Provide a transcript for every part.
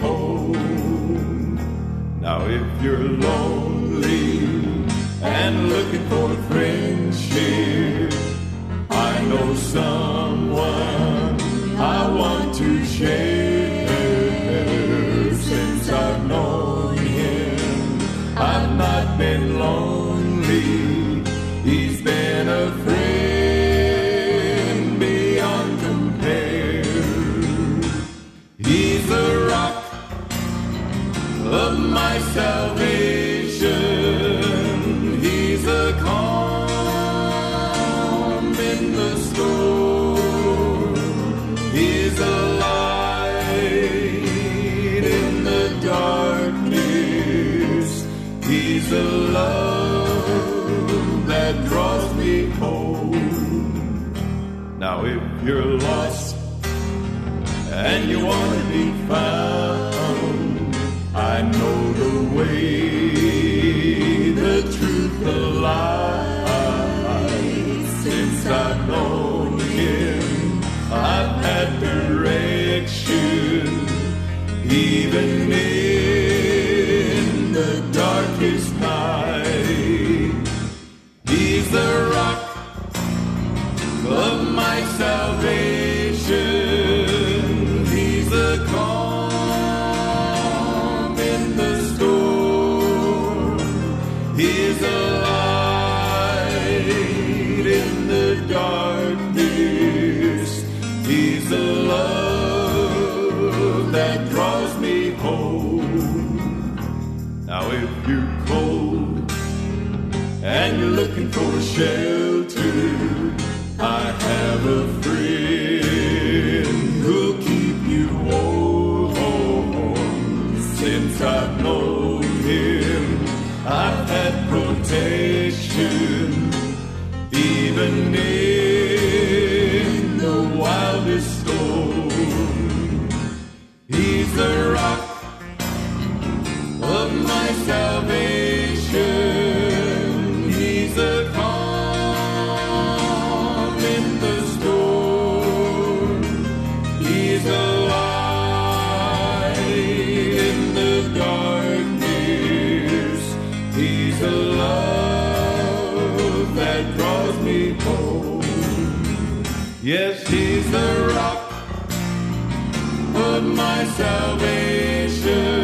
Home. Now if you're lonely and looking for a friendship, I know someone Now if you're lost and you want to be found. You're cold and you're looking for a shelter, I have a my salvation.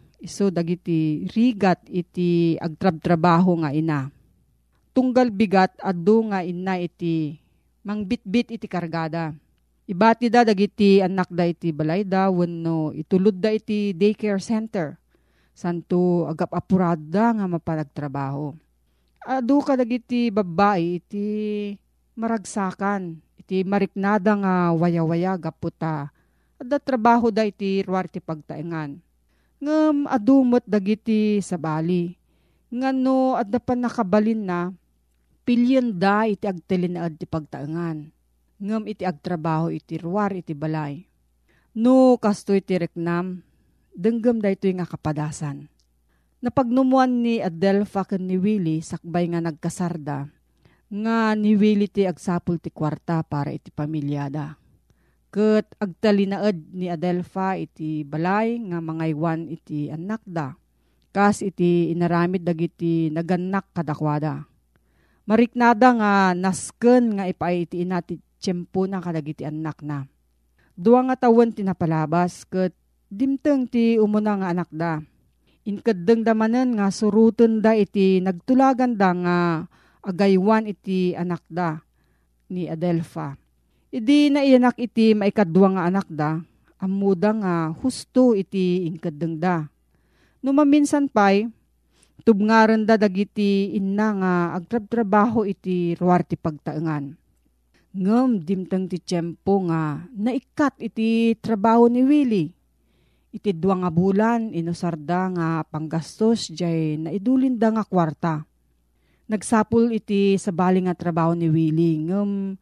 iso dagiti rigat iti agtrab-trabaho nga ina. Tunggal bigat addo nga ina iti mangbitbit iti kargada. Ibati da dagiti anak da iti balayda wenno itulod da iti daycare center. Santo agap apurada nga mapanagtrabaho. Adu ka dagiti babae iti maragsakan iti mariknada nga waya-waya gaputa. Adda trabaho da iti ruwar ti pagtaengan. Ngem adumot dagiti sabali. Ngano adda pa nakabalin na pilyen da iti agtelinaad ti pagtaengan. Ngem iti agtrabaho iti ruwar iti balay. No kasto iti reknam, denggem da ito nga kapadasan. Napagnumuan ni Adelpha ken ni Willie sakbay nga nagkasarda nga ni Willie ti agsapul ti kwarta para iti pamilyada. Ket agtalinaed ni Adelpha iti balay nga mangaywan iti anak da. Kas iti inaramid dagiti naganak kadakwada. Mariknada nga nasken nga ipay iti ina ti tiyempo na kadagiti anak na. Dua nga tawen tinapalabas ket dimteng ti umuna nga anak da. Inkadeng damanen nga suruten da iti nagtulagan da nga agaywan iti anak da ni Adelpha. Idi na iyanak iti maikadwa nga anak da, amuda nga husto iti inkadeng da. Numaminsan pa'y, tubngaran da dagiti inna nga agtrab-trabaho iti ruwar ti pagtaengan. Ngem dimteng ti tiyempo nga naikat iti trabaho ni Willie. Iti dua nga bulan inusarda nga panggastos jay naidulinda nga kwarta. Nagsapul iti sa bali nga trabaho ni Willie. Ngem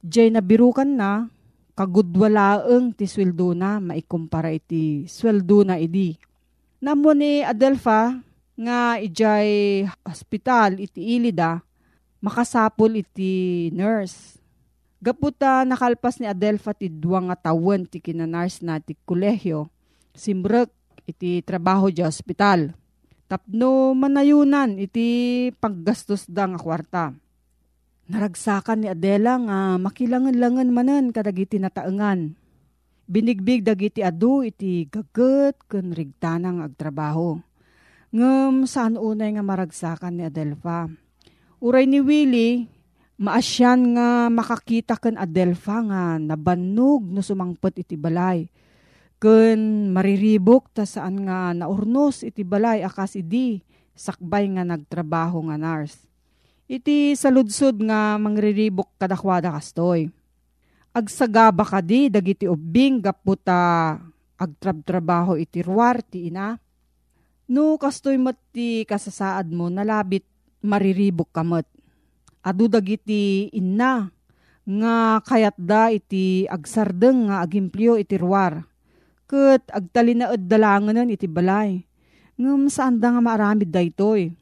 jay nabirukan na kagudwalaeng ti sweldo na maikumpara iti sweldo na idi. Namo ni Adelpha nga ijay hospital iti ilida makasapul iti nurse. Gaputa nakalpas ni Adelpha ti duwa nga tawen ti kinanars na ti kolehyo. Simrek iti trabaho di hospital. Tapno manayunan iti paggastos da nga kwarta. Naragsakan ni Adela nga makilangan-langan manan kadagiti nataengan. Binigbig dagiti adu iti gaget ken rigtanang agtrabaho. Ngem saan unay nga maragsakan ni Adelpha. Uray ni Willie, maasyan nga makakita ken Adelpha nga nabannog no sumangpet iti balay. Ken mariribok ta saan nga naurnos iti balay akas idi sakbay nga nagtrabaho nga nurse. Iti saludsod nga mangriribok kadakwada kastoy. Agsagaba ka di dagiti ubing gaputa agtrab-trabaho iti ruwar ti ina. No kastoy mat ti kasasaad mo nalabit mariribok kamot. Adu dagiti inna nga kayat da iti agsardeng nga agimplyo iti ruwar. Ket agtalinaed dalanganan iti balay. Ngem saan da nga maaramid da itoy.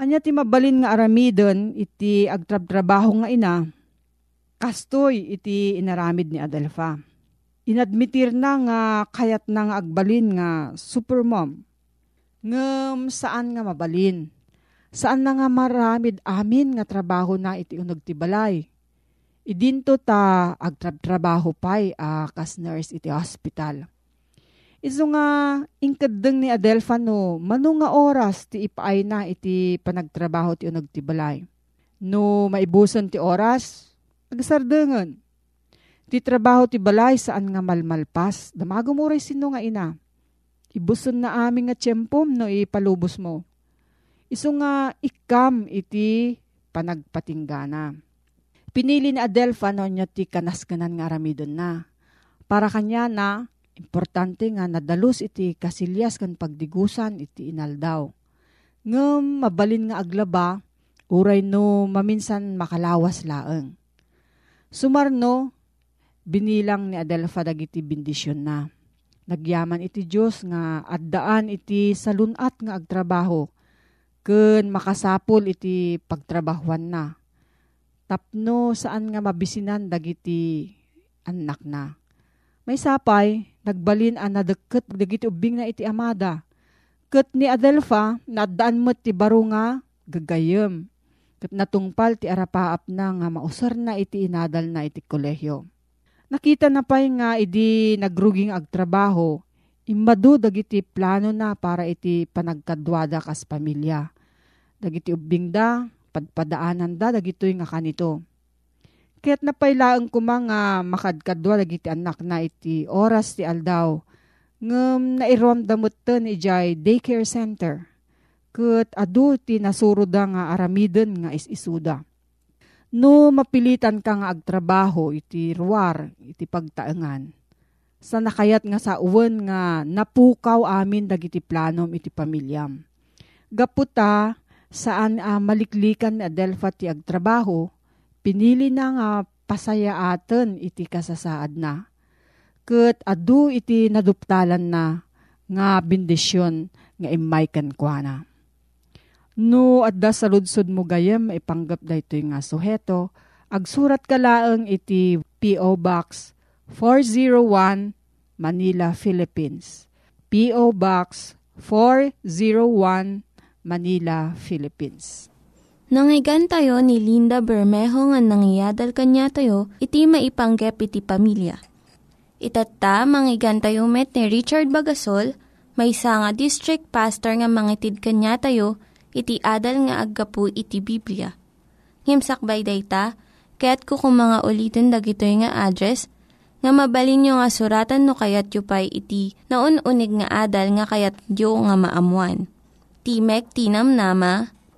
Anya ti mabalin nga aramidon iti agtrab-trabaho nga ina. Kastoy iti inaramid ni Adelpha. Inadmitir na nga kayat na nga agbalin nga supermom. Ngem saan nga mabalin? Saan na nga maramid amin nga trabaho na iti unog ti balay? Idinto ta agtrab-trabaho pay a kas nurse iti hospital. Iso nga ingkadeng ni Adelpha no, mano nga oras ti ipaay na iti panagtrabaho ti unog ti balay. No maibusan ti oras, agsardengan. Ti trabaho ti balay saan nga malmalpas, damagamuray sino nga ina. Ibuson na aming nga tiyempom no ipalubos mo. Iso nga ikam iti panagpatinggana. Pinili ni Adelfa no niya ti kanasganan nga aramidon na. Para kanya na, importante nga nadalus iti kasilyas kan pagdigusan iti inaldaw. Ngem mabalin nga aglaba, uray no maminsan makalawas laeng. Sumarno, binilang ni Adelfa dagiti bindisyon na. Nagyaman iti Diyos nga addaan iti salunat nga agtrabaho ken makasapol iti pagtrabahuan na. Tapno saan nga mabisinan dagiti anak na. May sapay, nagbalin ang nadeket dagiti ubing na iti amada. Ket ni Adelfa, nadaan mo ti baro nga gagayem. Ket natungpal ti arapaap na nga mausar na iti inadal na iti kolehyo. Nakita na pa'y nga idi nagruging agtrabaho, imbado dagiti plano na para iti panagkadwada kas pamilya. Dagiti ubing da, padpadaanan da, dagitoy nga kanito. Kaya't napailaang ko mga makadkadwa dagiti anak na iti oras ti aldaw. Ngem nairom damot ni ijay daycare center. Kat adu ti nasuro da nga aramiden nga is-isuda. No mapilitan ka nga agtrabaho iti ruwar, iti pagtaengan. Sa nakayat nga sa uwan nga napukaw amin dagiti planom iti pamilyam. Gaputa saan uh, maliklikan ni Adelfa ti agtrabaho, pinili na nga pasaya aten iti kasasaad na. Kat adu iti naduptalan na nga bindisyon nga imaykan kwa na. No, adda sa ludsod mo gayem, ipanggap da ito nga suheto. Agsurat ka laang iti P.O. Box 401 Manila, Philippines. P.O. Box 401 Manila, Philippines. Nangyigan tayo ni Linda Bermejo nga nangyadal kanya tayo, iti maipanggep iti pamilya. Itatta, manggigan tayo met ni Richard Bagasol, may nga district pastor nga mangitid kanya tayo, iti adal nga aggapu iti Biblia. Ngimsakbay dayta, kaya't kukum mga ulitin dagito nga address nga mabalin nga suratan no kayat yu pa'y iti na unig nga adal nga kayat yu nga maamuan. Timek Tinam Nama,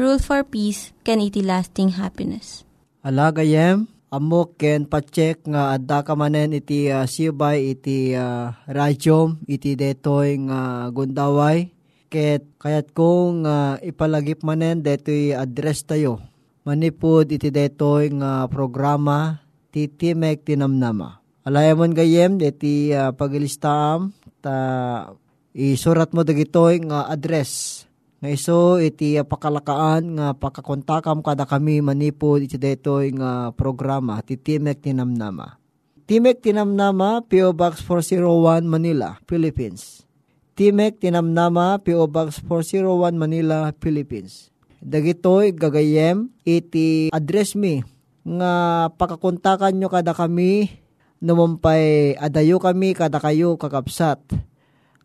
Rule for Peace, can iti lasting happiness. Alagayem, amok ken pacheck nga adda ka manen iti uh, sibay iti uh, radyom iti detoy nga gundaway ket kayat kong uh, ipalagip manen detoy address tayo manipod iti detoy nga programa ti Timek Tinamnama. Alayamon gayem deti uh, pagilistaam ta isurat mo dagitoy nga address nga iso iti uh, pakalakaan nga pakakontakam kada kami manipod iti detoy nga programa ti Timek Tinamnama. Timek Tinamnama, P.O. Box 401 Manila, Philippines. Timek Tinamnama, P.O. Box 401 Manila, Philippines dagitoy gagayem iti address me nga pakakontakan nyo kada kami numumpay adayo kami kada kayo kakapsat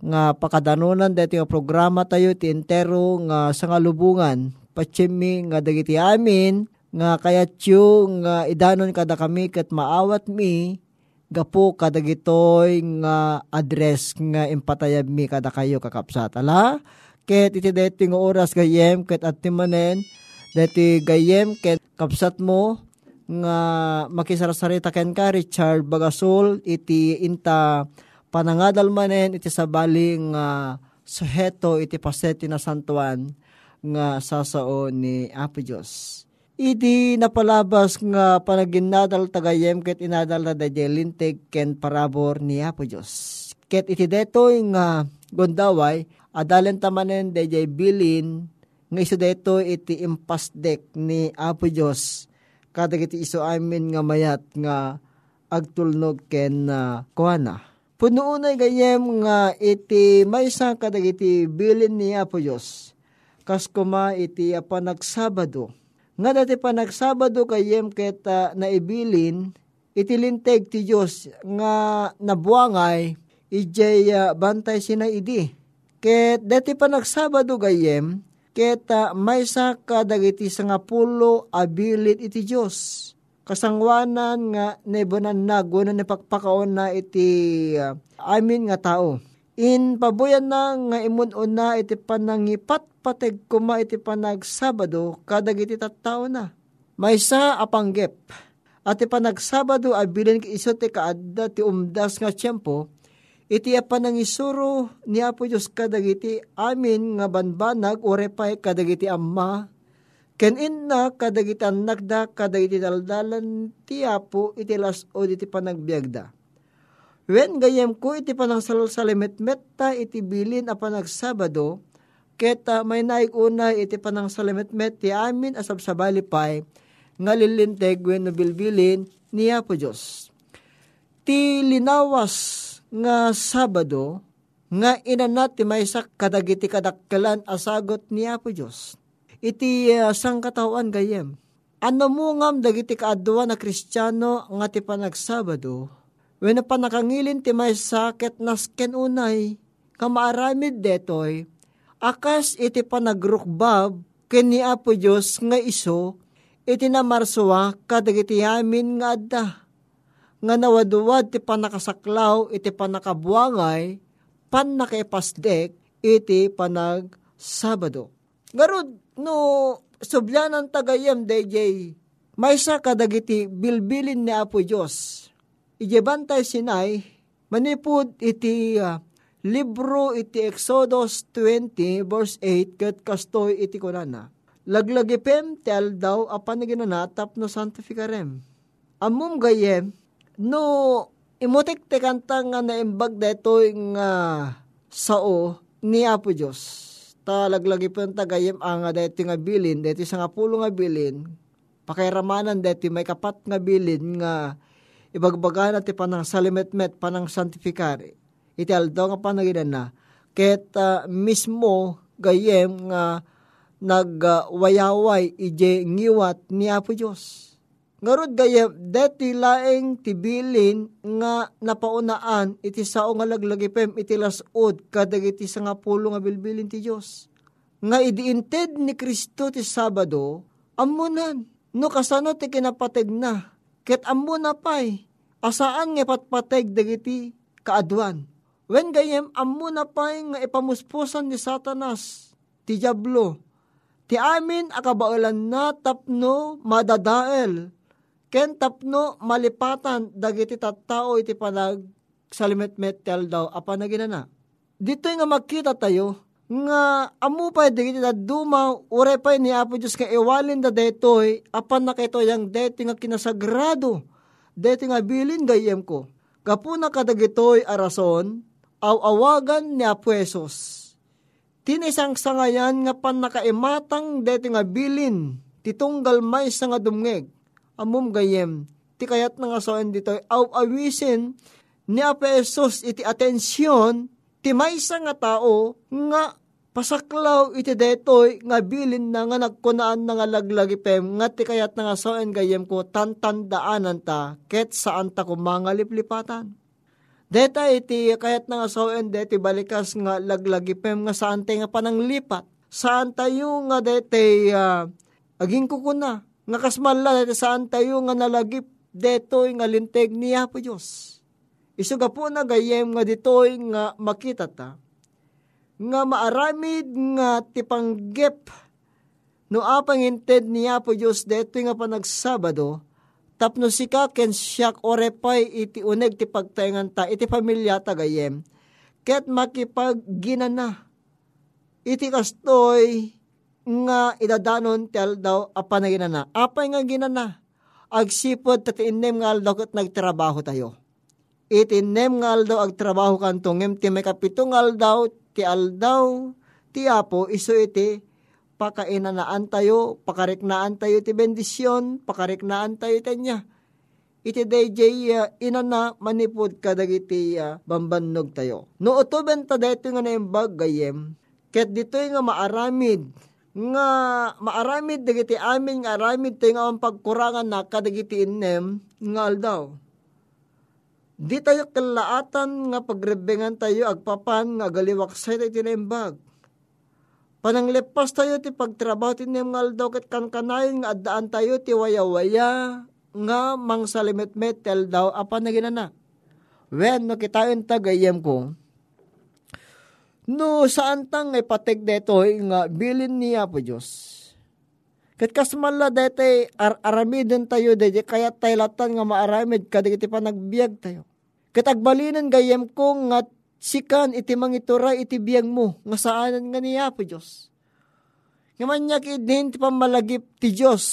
nga pakadanunan dati nga programa tayo ti entero nga sangalubungan patsimi nga dagiti amin nga kayatyo nga idanon kada kami kat maawat mi gapo kadagitoy nga address nga impatayab mi kada kayo kakapsat ala ket iti deti nga oras gayem ket at timanen deti gayem ket kapsat mo nga makisarasarita ken ka Richard Bagasol iti inta panangadal manen iti sabaling nga uh, suheto iti paseti na santuan nga sasao ni Apo Diyos. Iti napalabas nga panaginadal tagayem ket inadal na dajelintig ken parabor ni Apo Diyos. Ket iti detoy nga gondaway Adalan tamanen dayjay bilin nga iso deto iti impasdek ni Apo Dios kadagiti iso amin nga mayat nga agtulnog ken uh, kuana. Puno gayem nga iti maysa kadagiti bilin ni Apo Diyos. Kas kuma iti panagsabado. Nga dati panagsabado kayem ket uh, naibilin iti linteg ti Diyos nga nabuangay ijay uh, bantay sina idi. Ket dati panagsabado gayem Keta maysa kadagiti nga pulo abilit iti Diyos. Kasangwanan nga nebanan na guna ni pakpakaon na iti uh, amin nga tao. In pabuyan na nga imunon na iti panangipat pateg kuma iti panagsabado kadagiti tattao na. Maysa apanggep. At iti panagsabado abilin ki iso ti kaadda ti umdas nga tiyempo iti panangisuro ni Apo Diyos kadagiti amin nga banbanag orepay kadagiti amma ken inna kadagiti annagda kadagiti daldalan ti Apo iti laso iti panagbiagda. Wen gayem ko iti panangsalol sa metta iti bilin a panagsabado keta may naik una iti panang salimetmet ti amin asab sa balipay nga lilinteg wen no bilbilin ni Apo Diyos. Ti linawas nga Sabado, nga inanat ti maysa kadagiti kadakkelan asagot ni Apo Diyos. Iti uh, sangkatawan gayem. Ano mo ngam dagiti kaadwa na kristyano nga ti panagsabado, when pa nakangilin ti maysa ket nasken unay, kamaaramid detoy, akas iti panagrukbab ken ni Apo Diyos nga iso, iti namarsuwa kadagiti yamin nga adda nga nawaduwad ti panakasaklaw iti panakabuangay pan nakipasdek iti panag Sabado. No subyanan tagayam DJ may sa kadagiti bilbilin ni Apo Diyos. Ijebantay sinay manipud iti uh, libro iti Exodus 20 verse 8 ket kastoy iti kunana. Laglagipem ti aldaw apan ginana tapno santificarem. Amum gayem no imutik te kanta nga naimbag deto nga sao ni Apo Diyos. Talaglagi po yung tagayim ang nga deti nga bilin, deti sa nga pulo nga bilin, pakairamanan deti may kapat nga bilin nga ibagbagan at panang salimetmet, panang santifikari. Iti aldo nga panaginan na. Ket uh, mismo gayem nga nagwayaway uh, ije ngiwat ni Apo Diyos Ngarod gaya, deti laeng tibilin nga napaunaan iti sao nga laglagipem iti lasod kadag iti sa nga pulo nga bilbilin ti Diyos. Nga idiinted ni Kristo ti Sabado, amunan, no kasano ti kinapateg na, ket amuna pay, asaan nga patpateg dagiti kaadwan. When gayem amuna pay nga ipamuspusan ni Satanas, ti Diablo, ti amin akabaulan na tapno madadael, Ken tapno malipatan dagiti tattao iti panag salimetmet tel daw apa na ginana. Dito nga makita tayo nga amu pa dagiti da duma ure pa ni Apo Diyos ka iwalin da detoy apan na kito yang deti nga kinasagrado deti nga bilin gayem ko. Kapuna kadagitoy arason aw awagan ni Apo Jesus. Tinisang sangayan nga pan nakaimatang deti nga bilin titunggal may nga dumngeg amum gayem. Ti kayat nga soen dito, aw awisin ni Apesos iti atensyon, ti maysa nga tao nga pasaklaw iti detoy nga bilin na nga nagkunaan na nga laglagipem nga ti kayat nga soen gayem ko tantandaanan ta ket saan ta kumangaliplipatan. Deta iti kayat nga soen deti balikas nga laglagipem nga saan nga pananglipat. Saan tayo nga deti uh, aging kukuna nga kasmala saan tayo nga nalagip detoy nga linteg niya po Diyos. Isuga po na gayem nga ditoy nga makita ta, nga maaramid nga tipanggep no apang inted niya po Diyos detoy nga panagsabado, tapno sika ken siyak orepay iti uneg ti pagtaingan ta, iti pamilya ta gayem, ket makipag ginana. Iti kastoy nga idadanon ti aldaw apa na. Apay nga ginana. Agsipod tati inem nga aldaw kat nagtrabaho tayo. Itinem nga aldaw agtrabaho kantong ti may kapitong aldaw ti aldaw ti apo iso iti pakainanaan tayo, pakariknaan tayo ti bendisyon, pakariknaan tayo tanya. Iti DJ uh, inana manipod kadagiti uh, bambannog tayo. No uto benta dito nga naimbag gayem, ket dito nga maaramid nga maaramid dagiti amin nga aramid tayo nga ang pagkurangan na kadagiti inem nga aldaw. Di tayo kalaatan nga pagrebengan tayo agpapan nga galiwaksay tayo tinaimbag Pananglepas tayo ti pagtrabaho ti nga daw ket kankanayon nga addaan tayo ti waya-waya nga mang salimet-met tel daw apan na ginana. When no kitayon tagayem ko, no saan tang ipatig deto nga bilin niya po Diyos. Kat kasmala dete ar aramidin tayo dete kaya taylatan nga maaramid kadigiti pa nagbiag tayo. Kat agbalinan gayem ko nga sikan iti mangituray iti biyang mo, nga saanan nga niya po Diyos. Ngaman niya kidin ti pamalagip ti Diyos,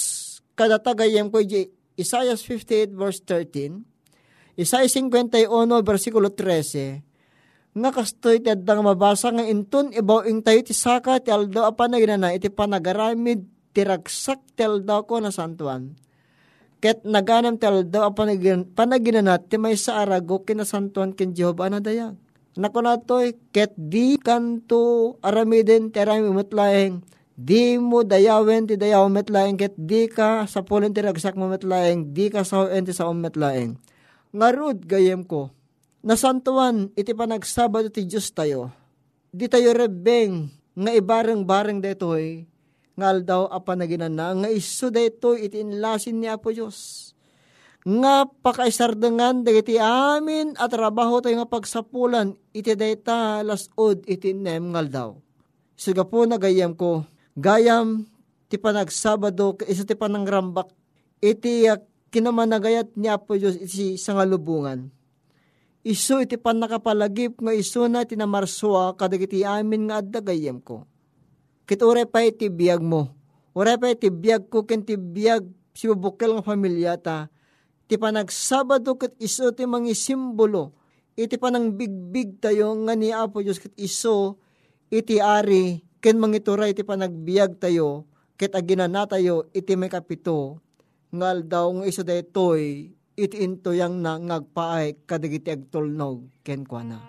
kada tagayam ko Isaiah 58 verse 13, Isaiah 51 versikulo 13, nga kastoy ti addang mabasa nga intun ibaw ing tayo ti saka ti aldo apan na iti panagaramid ti ragsak ti aldo ko na santuan. Ket naganam ti aldo apan panaginanat ti may sa arago kinasantuan ken Jehova na dayag. Nako na to'y, ket di kanto aramiden ti arami metlaeng, di mo dayawen ti dayaw metlaeng, ket di ka sa pulen ti ragsak mo metlaeng, di ka sa ti sa metlaeng. Ngarud gayem ko, nasantuan iti panagsabado ti Diyos tayo, di tayo rebeng, nga ibareng-bareng detoy, ngal daw apanaginan na, nga iso detoy iti inlasin ni Apo Diyos nga pakaisardangan dagiti amin at trabaho tayo nga pagsapulan iti dayta lasod iti nem ngal daw. Siga po nagayam ko, gayam ti panagsabado isa ti panangrambak iti uh, kinamanagayat ni Apo Diyos iti sangalubungan. Isu iti panakapalagip nga isu na tinamarswa kadagiti amin nga addagayam ko. Kit ure pa iti biyag mo. Ure pa iti biyag ko ken ti biyag si bubukil nga pamilya ta Iti panagsabado kat iso ti mangi simbolo. Iti panang bigbig tayo nga ni Apo Diyos kat iso iti ari ken mangituray iti panagbiag tayo ket aginana tayo iti may kapito ngal daw nga iso daytoy iti intoyang na ngagpaay kadagiti agtulnog ken kuana.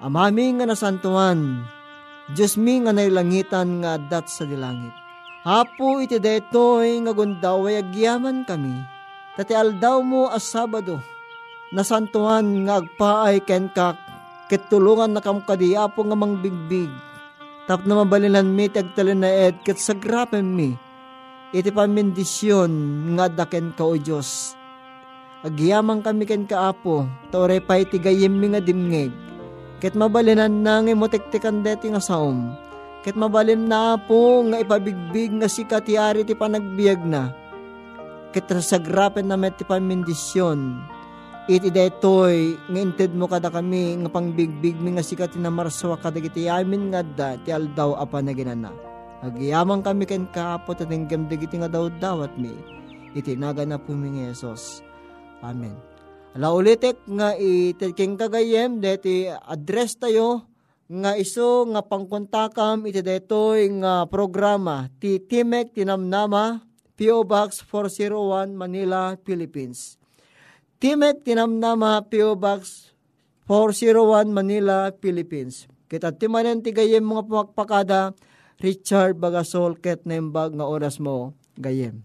Amami nga nasantuan, Diyos mi nga nailangitan nga adat sa dilangit. Hapo iti daytoy nga gundaway agyaman kami Tati aldaw mo as Sabado, nasantuan nga agpaay ken kak, ket tulungan na kam kadiapo nga mangbigbig. Tap na mabalinan mi tagtalin na ed ket sagrapen mi. Iti pamindisyon nga daken ka o Diyos. Agyaman kami ken kaapo, tore pa iti gayem nga dimngeg. Ket mabalinan na nga motektekan deti nga saom. Ket mabalin na po nga ipabigbig nga si katiari ti panagbiag na kitrasagrapen na met ti pamindisyon. Iti daytoy nga inted mo kada kami nga pangbigbig mi nga sikat na marswa kada kiti amin nga da ti aldaw apa na ginana. Agiyaman kami ken kaapot at hinggam digiti nga daw dawat mi. Iti naga na po mi Jesus. Amen. Ala ulitek nga itiking kagayem deti address tayo nga iso nga pangkontakam iti detoy nga programa ti Timek Tinamnama P.O. Box 401 Manila, Philippines. Timek Tinamnama P.O. Box 401 Manila, Philippines. Kita timanen ti gayem mga pumakpakada Richard Bagasol ket nembag nga oras mo gayem.